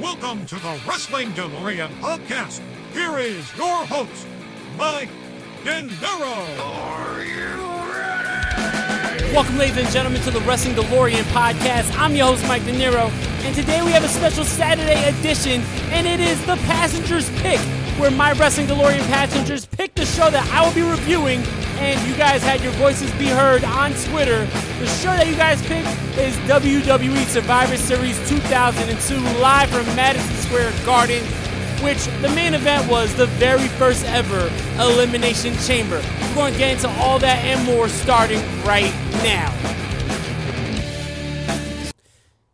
Welcome to the Wrestling DeLorean podcast. Here is your host, Mike De Niro. Are you ready? Welcome, ladies and gentlemen, to the Wrestling DeLorean podcast. I'm your host, Mike De Niro, and today we have a special Saturday edition, and it is the Passengers Pick, where my Wrestling DeLorean passengers pick the show that I will be reviewing and you guys had your voices be heard on Twitter. The show that you guys picked is WWE Survivor Series 2002, live from Madison Square Garden, which the main event was the very first ever Elimination Chamber. We're going to get into all that and more starting right now.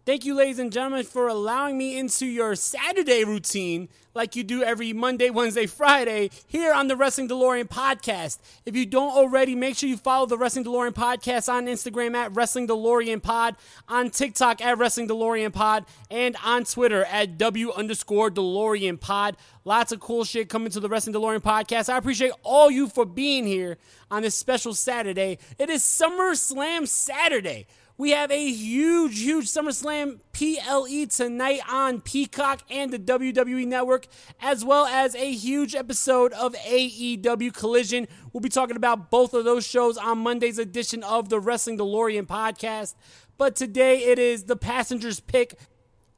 Thank you, ladies and gentlemen, for allowing me into your Saturday routine like you do every Monday, Wednesday, Friday here on the Wrestling DeLorean podcast. If you don't already, make sure you follow the Wrestling DeLorean podcast on Instagram at Wrestling DeLorean Pod, on TikTok at Wrestling DeLorean Pod, and on Twitter at W underscore DeLorean Pod. Lots of cool shit coming to the Wrestling DeLorean podcast. I appreciate all you for being here on this special Saturday. It is SummerSlam Saturday. We have a huge, huge SummerSlam PLE tonight on Peacock and the WWE Network, as well as a huge episode of AEW Collision. We'll be talking about both of those shows on Monday's edition of the Wrestling DeLorean podcast. But today it is the passengers pick,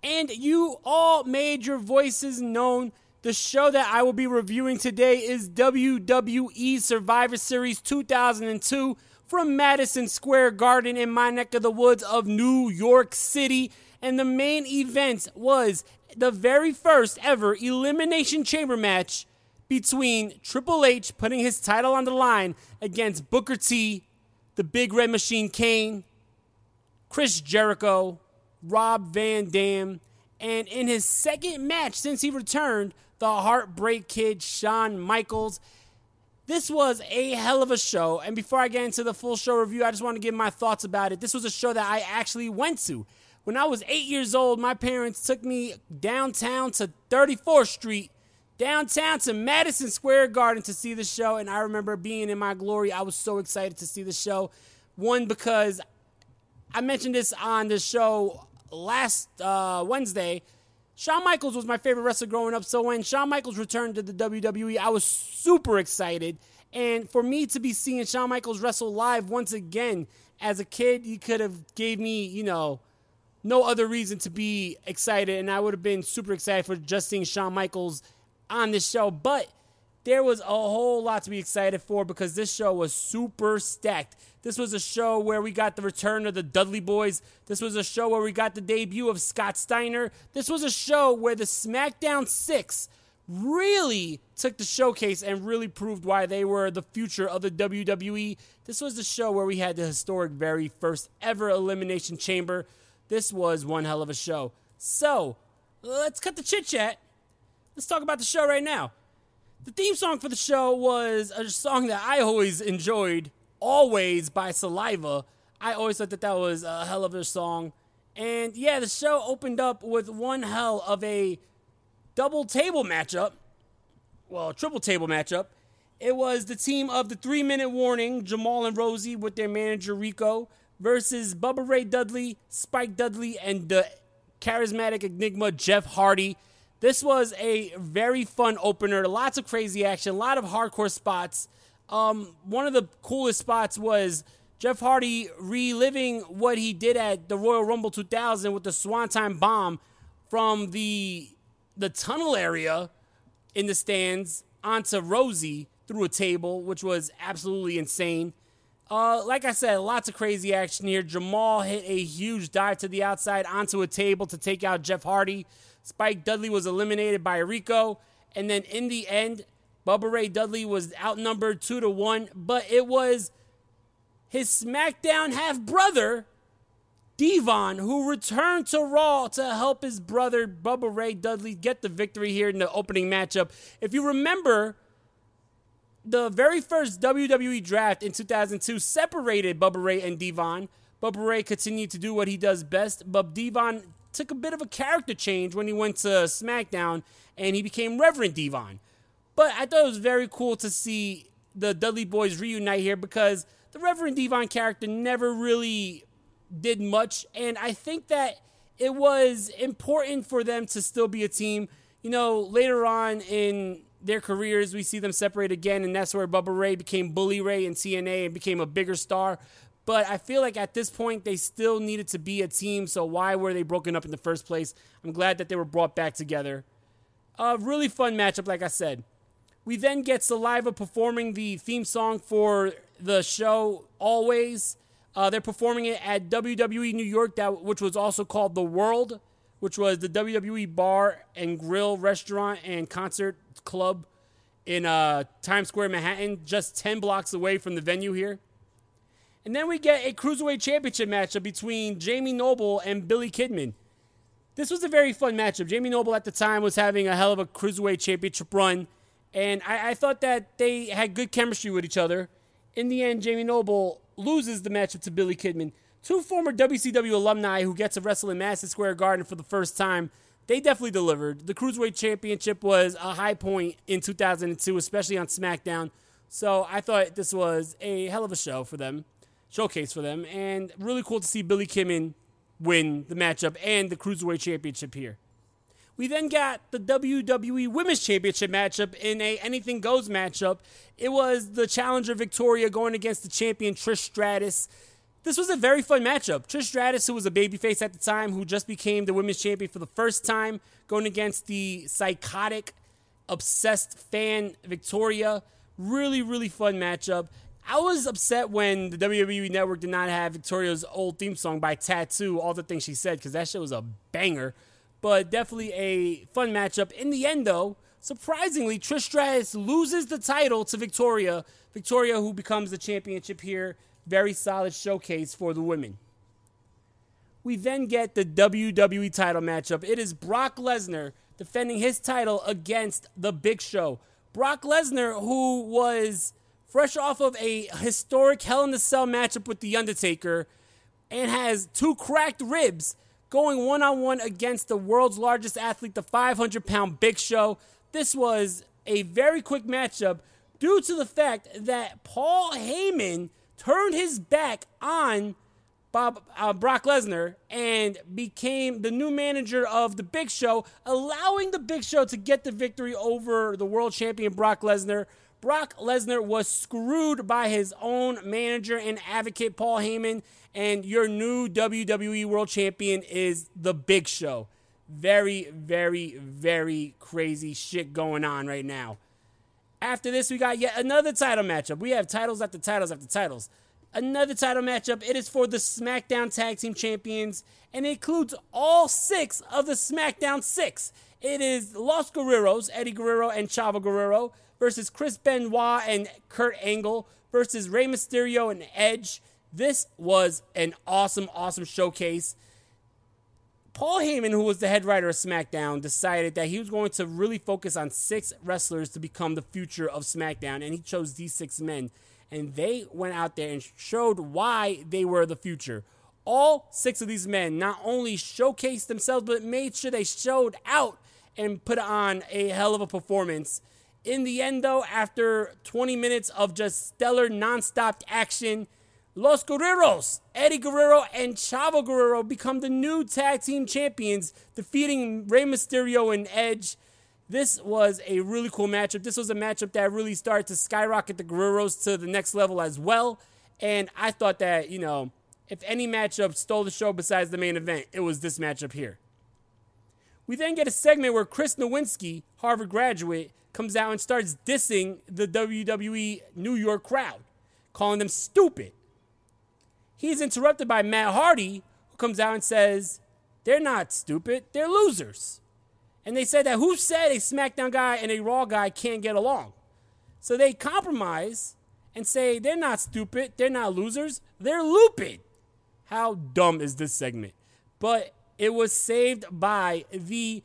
and you all made your voices known. The show that I will be reviewing today is WWE Survivor Series 2002 from Madison Square Garden in my neck of the woods of New York City. And the main event was the very first ever Elimination Chamber match between Triple H putting his title on the line against Booker T, the Big Red Machine Kane, Chris Jericho, Rob Van Dam, and in his second match since he returned, the Heartbreak Kid Shawn Michaels. This was a hell of a show. And before I get into the full show review, I just want to give my thoughts about it. This was a show that I actually went to. When I was eight years old, my parents took me downtown to 34th Street, downtown to Madison Square Garden to see the show. And I remember being in my glory. I was so excited to see the show. One, because I mentioned this on the show last uh, Wednesday. Shawn Michaels was my favorite wrestler growing up. So when Shawn Michaels returned to the WWE, I was super excited. And for me to be seeing Shawn Michaels wrestle live once again, as a kid, you could have gave me, you know, no other reason to be excited, and I would have been super excited for just seeing Shawn Michaels on this show. But there was a whole lot to be excited for because this show was super stacked. This was a show where we got the return of the Dudley Boyz. This was a show where we got the debut of Scott Steiner. This was a show where the SmackDown 6 really took the showcase and really proved why they were the future of the WWE. This was the show where we had the historic, very first ever Elimination Chamber. This was one hell of a show. So, let's cut the chit chat. Let's talk about the show right now. The theme song for the show was a song that I always enjoyed, Always by Saliva. I always thought that that was a hell of a song. And yeah, the show opened up with one hell of a double table matchup. Well, triple table matchup. It was the team of the three minute warning, Jamal and Rosey, with their manager Rico, versus Bubba Ray Dudley, Spike Dudley, and the charismatic enigma Jeff Hardy. This was a very fun opener. Lots of crazy action, a lot of hardcore spots. Um, one of the coolest spots was Jeff Hardy reliving what he did at the Royal Rumble 2000 with the Swanton Bomb from the the tunnel area in the stands onto Rosey through a table, which was absolutely insane. Uh, like I said, lots of crazy action here. Jamal hit a huge dive to the outside onto a table to take out Jeff Hardy. Spike Dudley was eliminated by Rico. And then in the end, Bubba Ray Dudley was outnumbered two to one, but it was his SmackDown half brother, D-Von, who returned to Raw to help his brother Bubba Ray Dudley get the victory here in the opening matchup. If you remember, the very first WWE draft in 2002 separated Bubba Ray and D-Von. Bubba Ray continued to do what he does best, but D-Von took a bit of a character change when he went to SmackDown and he became Reverend D-Von. But I thought it was very cool to see the Dudley Boyz reunite here because the Reverend D-Von character never really did much, and I think that it was important for them to still be a team. You know, later on in their careers, we see them separate again, and that's where Bubba Ray became Bully Ray in TNA and became a bigger star. But I feel like at this point, they still needed to be a team, so why were they broken up in the first place? I'm glad that they were brought back together. A really fun matchup, like I said. We then get Saliva performing the theme song for the show Always. Uh, they're performing it at WWE New York, that which was also called The World, which was the WWE bar and grill restaurant and concert club in uh, Times Square, Manhattan, just 10 blocks away from the venue here. And then we get a Cruiserweight Championship matchup between Jamie Noble and Billy Kidman. This was a very fun matchup. Jamie Noble at the time was having a hell of a Cruiserweight Championship run, and I, I thought that they had good chemistry with each other. In the end, Jamie Noble loses the matchup to Billy Kidman. Two former WCW alumni who get to wrestle in Madison Square Garden for the first time. They definitely delivered. The Cruiserweight Championship was a high point in 2002, especially on SmackDown. So I thought this was a hell of a show for them, showcase for them, and really cool to see Billy Kidman win the matchup and the Cruiserweight Championship here. We then got the WWE Women's Championship matchup in a Anything Goes matchup. It was the challenger Victoria going against the champion Trish Stratus. This was a very fun matchup. Trish Stratus, who was a babyface at the time, who just became the women's champion for the first time, going against the psychotic, obsessed fan Victoria. Really, really fun matchup. I was upset when the WWE Network did not have Victoria's old theme song by t.A.T.u., all the things she said, because that shit was a banger but definitely a fun matchup. In the end, though, surprisingly, Trish Stratus loses the title to Victoria. Victoria, who becomes the championship here. Very solid showcase for the women. We then get the WWE title matchup. It is Brock Lesnar defending his title against The Big Show. Brock Lesnar, who was fresh off of a historic Hell in the Cell matchup with The Undertaker and has two cracked ribs going one on one against the world's largest athlete, the 500 pound Big Show. This was a very quick matchup due to the fact that Paul Heyman turned his back on Bob uh, Brock Lesnar and became the new manager of the Big Show, allowing the Big Show to get the victory over the world champion Brock Lesnar. Brock Lesnar was screwed by his own manager and advocate Paul Heyman and your new WWE World Champion is The Big Show. Very, very, very crazy shit going on right now. After this, we got yet another title matchup. We have titles after titles after titles. Another title matchup. It is for the SmackDown Tag Team Champions, and includes all six of the SmackDown Six. It is Los Guerreros, Eddie Guerrero and Chavo Guerrero, versus Chris Benoit and Kurt Angle, versus Rey Mysterio and Edge, this was an awesome, awesome showcase. Paul Heyman, who was the head writer of SmackDown, decided that he was going to really focus on six wrestlers to become the future of SmackDown, and he chose these six men. And they went out there and showed why they were the future. All six of these men not only showcased themselves, but made sure they showed out and put on a hell of a performance. In the end, though, after 20 minutes of just stellar, nonstop action, Los Guerreros, Eddie Guerrero and Chavo Guerrero become the new tag team champions, defeating Rey Mysterio and Edge. This was a really cool matchup. This was a matchup that really started to skyrocket the Guerreros to the next level as well. And I thought that, you know, if any matchup stole the show besides the main event, it was this matchup here. We then get a segment where Chris Nowinski, Harvard graduate, comes out and starts dissing the WWE New York crowd, calling them stupid He's interrupted by Matt Hardy, who comes out and says, They're not stupid, they're losers. And they said that who said a SmackDown guy and a Raw guy can't get along? So they compromise and say they're not stupid, they're not losers, they're looping. How dumb is this segment? But it was saved by the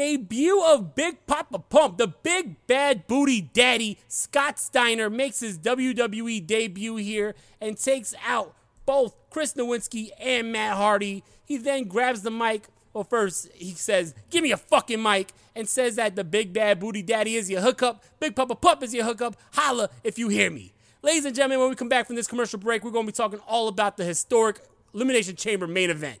debut of Big Papa Pump, the big bad booty daddy. Scott Steiner makes his WWE debut here and takes out both Chris Nowinski and Matt Hardy. He then grabs the mic. Well, first he says, "Give me a fucking mic," and says that the big bad booty daddy is your hookup. Big Papa Pump is your hookup. Holla if you hear me. Ladies and gentlemen, when we come back from this commercial break, we're going to be talking all about the historic Elimination Chamber main event.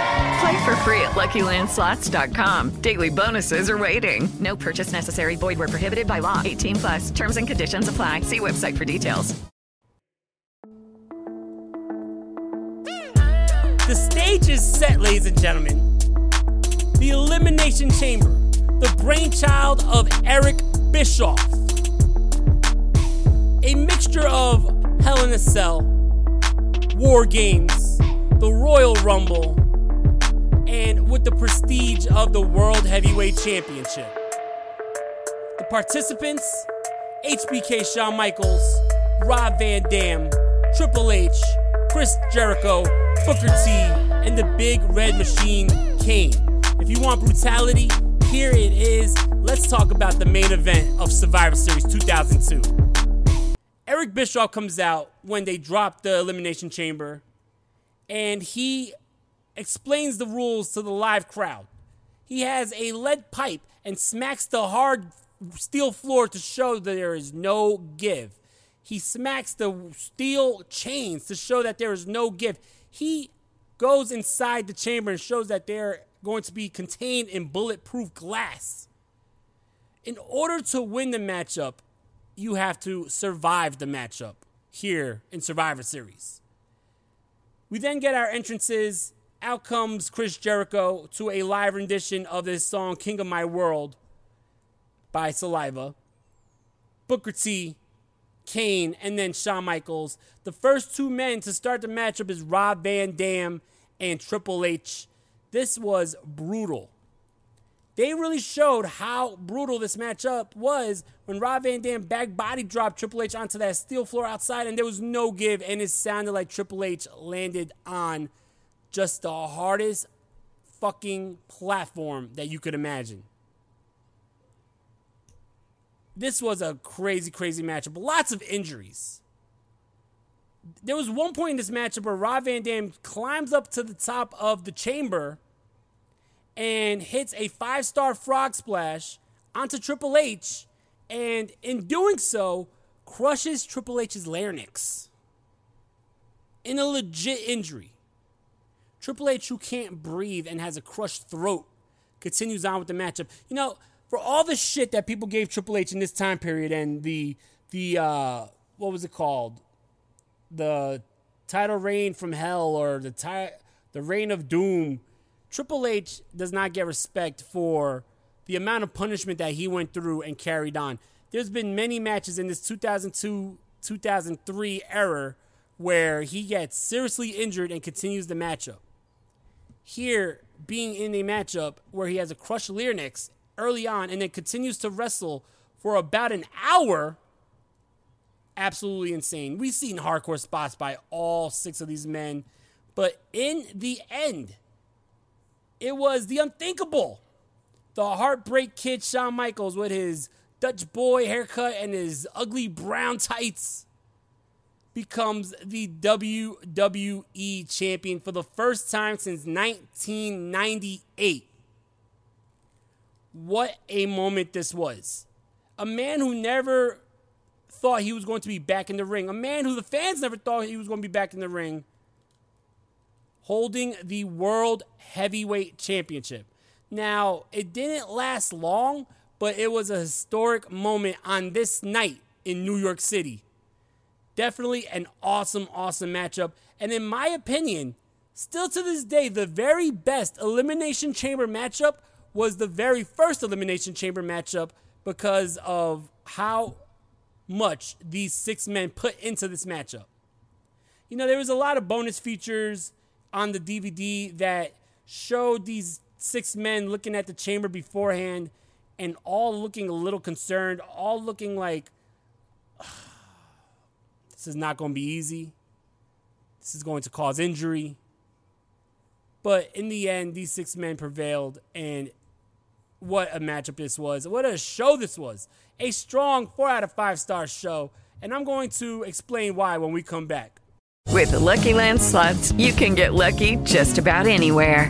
Play for free at LuckyLandSlots.com. Daily bonuses are waiting. No purchase necessary. Void where prohibited by law. 18 plus. Terms and conditions apply. See website for details. The stage is set, ladies and gentlemen. The Elimination Chamber, the brainchild of Eric Bischoff. A mixture of Hell in a Cell, War Games, the Royal Rumble, and with the prestige of the World Heavyweight Championship. The participants HBK Shawn Michaels, Rob Van Dam, Triple H, Chris Jericho, Booker T, and the Big Red Machine Kane. If you want brutality, here it is. Let's talk about the main event of Survivor Series 2002. Eric Bischoff comes out when they drop the Elimination Chamber, and he explains the rules to the live crowd. He has a lead pipe and smacks the hard steel floor to show that there is no give. He smacks the steel chains to show that there is no give. He goes inside the chamber and shows that they're going to be contained in bulletproof glass. In order to win the matchup, you have to survive the matchup here in Survivor Series. We then get our entrances. Out comes Chris Jericho to a live rendition of this song, King of My World by Saliva. Booker T, Kane, and then Shawn Michaels. The first two men to start the matchup is Rob Van Dam and Triple H. This was brutal. They really showed how brutal this matchup was when Rob Van Dam back body dropped Triple H onto that steel floor outside, and there was no give, and it sounded like Triple H landed on just the hardest fucking platform that you could imagine. This was a crazy, crazy matchup. Lots of injuries. There was one point in this matchup where Rob Van Dam climbs up to the top of the chamber and hits a five star frog splash onto Triple H, and in doing so, crushes Triple H's larynx in a legit injury. Triple H, who can't breathe and has a crushed throat, continues on with the matchup. You know, for all the shit that people gave Triple H in this time period and the the uh, what was it called, the title reign from hell or the ti- the reign of doom Triple H does not get respect for the amount of punishment that he went through and carried on. There's been many matches in this 2002 2003 era where he gets seriously injured and continues the matchup. Here, being in a matchup where he has a crushed larynx early on and then continues to wrestle for about an hour, absolutely insane. We've seen hardcore spots by all six of these men, but in the end, it was the unthinkable. The heartbreak kid Shawn Michaels with his Dutch boy haircut and his ugly brown tights becomes the WWE champion for the first time since 1998. What a moment this was. A man who never thought he was going to be back in the ring, a man who the fans never thought he was going to be back in the ring, holding the World Heavyweight Championship. Now, it didn't last long, but it was a historic moment on this night in New York City. Definitely an awesome, awesome matchup. And in my opinion, still to this day, the very best Elimination Chamber matchup was the very first Elimination Chamber matchup because of how much these six men put into this matchup. You know, there was a lot of bonus features on the DVD that showed these six men looking at the chamber beforehand and all looking a little concerned, all looking like this is not going to be easy. This is going to cause injury. But in the end, these six men prevailed, and what a matchup this was. What a show this was. A strong four out of five star show. And I'm going to explain why when we come back. With the Lucky Land slots, you can get lucky just about anywhere.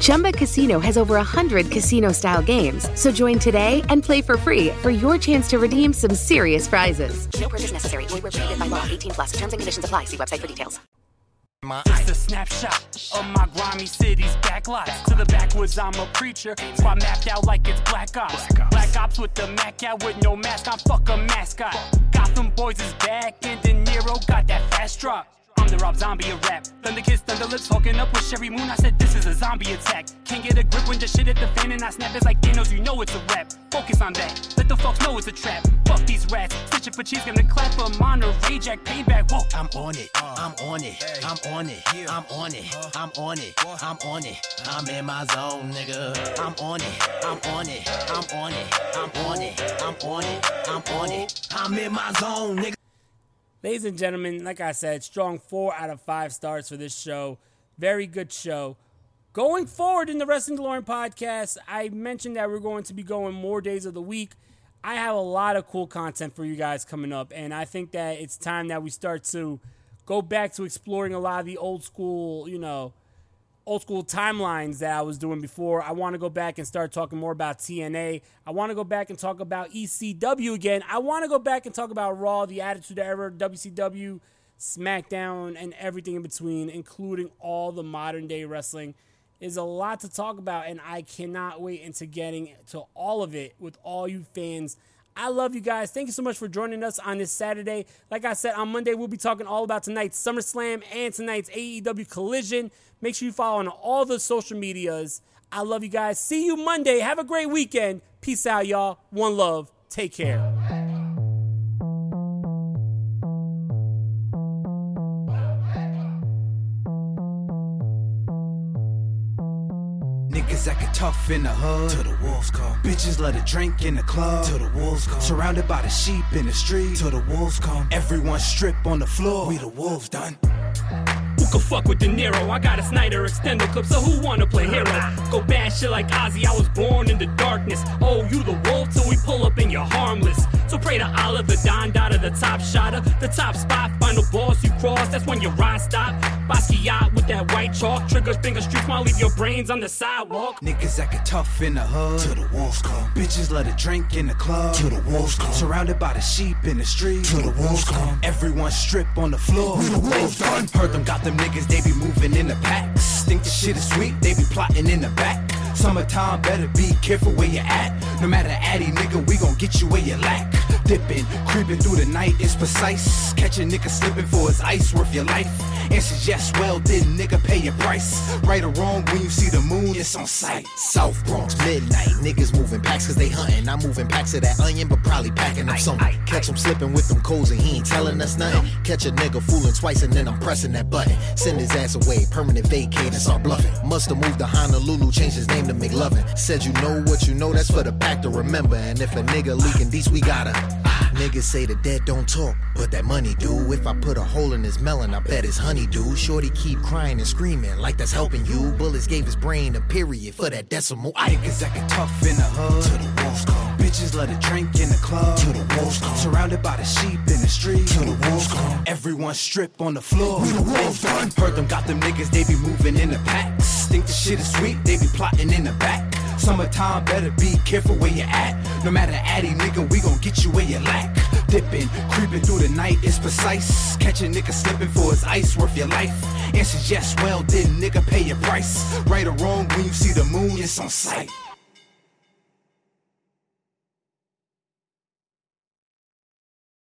Chumba Casino has over 100 casino style games. So join today and play for free for your chance to redeem some serious prizes. No purchase necessary. Void where prohibited by law. 18 plus. Terms and conditions apply. See website for details. Just a snapshot of my grimy city's backlot. To the backwoods, I'm a preacher. Squad mapped out like it's Black Ops. Black Ops with the Mac out with no mask. I'm fuck a mascot. Gotham boys is back, and De Niro got that fast drop. I'm the Rob Zombie of rap. Thunder kiss, thunder lips, hooking up with Sheri Moon. I said this is a zombie attack. Can't get a grip when the shit hit the fan and I snap. It's like Thanos, you know it's a rap. Focus on that. Let the folks know it's a trap. Fuck these rats. Stitching for cheese, gonna clap for Monterey Jack. Payback. Whoa. I'm on it. I'm on it. I'm on it. I'm on it. I'm on it. I'm on it. I'm in my zone, nigga. I'm on it. I'm on it. I'm on it. I'm on it. I'm on it. I'm on it. I'm in my zone, nigga. Ladies and gentlemen, like I said, strong four out of five stars for this show. Very good show. Going forward in the Wrestling DeLorean podcast, I mentioned that we're going to be going more days of the week. I have a lot of cool content for you guys coming up, and I think that it's time that we start to go back to exploring a lot of the old school, you know, old school timelines that I was doing before. I want to go back and start talking more about TNA. I want to go back and talk about ECW again. I want to go back and talk about Raw, the Attitude Era, WCW, SmackDown, and everything in between, including all the modern day wrestling. Is a lot to talk about, and I cannot wait into getting to all of it with all you fans. I love you guys. Thank you so much for joining us on this Saturday. Like I said, on Monday, we'll be talking all about tonight's SummerSlam and tonight's AEW Collision. Make sure you follow on all the social medias. I love you guys. See you Monday. Have a great weekend. Peace out, y'all. One love. Take care. Tough in the hood. To the wolves come. Bitches let a drink in the club. To the wolves come. Surrounded by the sheep in the street. To the wolves come. Everyone strip on the floor. We the wolves done. Who could fuck with De Niro? I got a Snyder extender clip, so who wanna play hero? Go bad shit like Ozzy, I was born in the darkness. Oh, you the wolf till we pull up and you're harmless. So pray to Allah, the Don Dada, the top shotter, the top spot, final boss you cross, that's when your ride stop. Basquiat with that white chalk, triggers, finger streaks, might leave your brains on the sidewalk. Niggas acting tough in the hood. To the wolves come. Bitches let a drink in the club. To the wolves come. Surrounded by the sheep in the street. To the wolves come. Everyone strip on the floor. We the wolves done. Heard them got them niggas, they be moving in the packs. Think the shit is sweet, they be plotting in the back. Summertime, better be careful where you at. No matter addy, nigga, we gon' get you where you lack. Dipping, creeping through the night is precise. Catch a nigga slipping for his ice, worth your life. Answers yes, well, did nigga pay your price? Right or wrong, when you see the moon, it's on sight. South Bronx, midnight. Niggas moving packs cause they hunting. I'm moving packs of that onion, but probably packing up something. Catch him slipping with them codes and he ain't telling us nothing. Catch a nigga fooling twice and then I'm pressing that button. Send his ass away, permanent vacate and start bluffing. Have moved to Honolulu, changed his name to McLovin. Said you know what you know, that's for the pack to remember. And if a nigga leaking these, we gotta. Ah, niggas say the dead don't talk, but that money do. If I put a hole in his melon, I bet his honey do. Shorty keep crying and screaming like that's helping you. Bullets gave his brain a period for that decimal. I Niggas acting tough in the hood. To the wolves come. Bitches let a drink in the club. To the wolves come. Surrounded by the sheep in the street. To the wolves come. Everyone strip on the floor. We the wolves. Heard them got them niggas, they be moving in the packs. Think the shit is sweet, they be plotting in the back. Summertime, better be careful where you at. No matter addy, nigga, we gon' get you where you lack. Dipping, creeping through the night is precise. Catch a nigga slipping for his ice, worth your life. Answers yes, well, did nigga pay your price? Right or wrong, when you see the moon, it's on sight.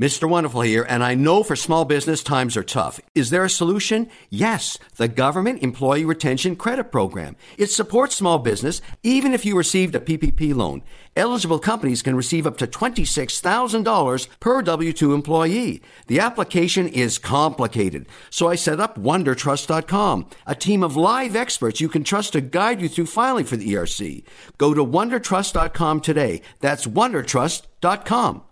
Mr. Wonderful here, and I know for small business times are tough. Is there a solution? Yes, the Government Employee Retention Credit Program. It supports small business even if you received a PPP loan. Eligible companies can receive up to $26,000 per W 2 employee. The application is complicated, so I set up WonderTrust.com, a team of live experts you can trust to guide you through filing for the ERC. Go to WonderTrust.com today. That's WonderTrust.com.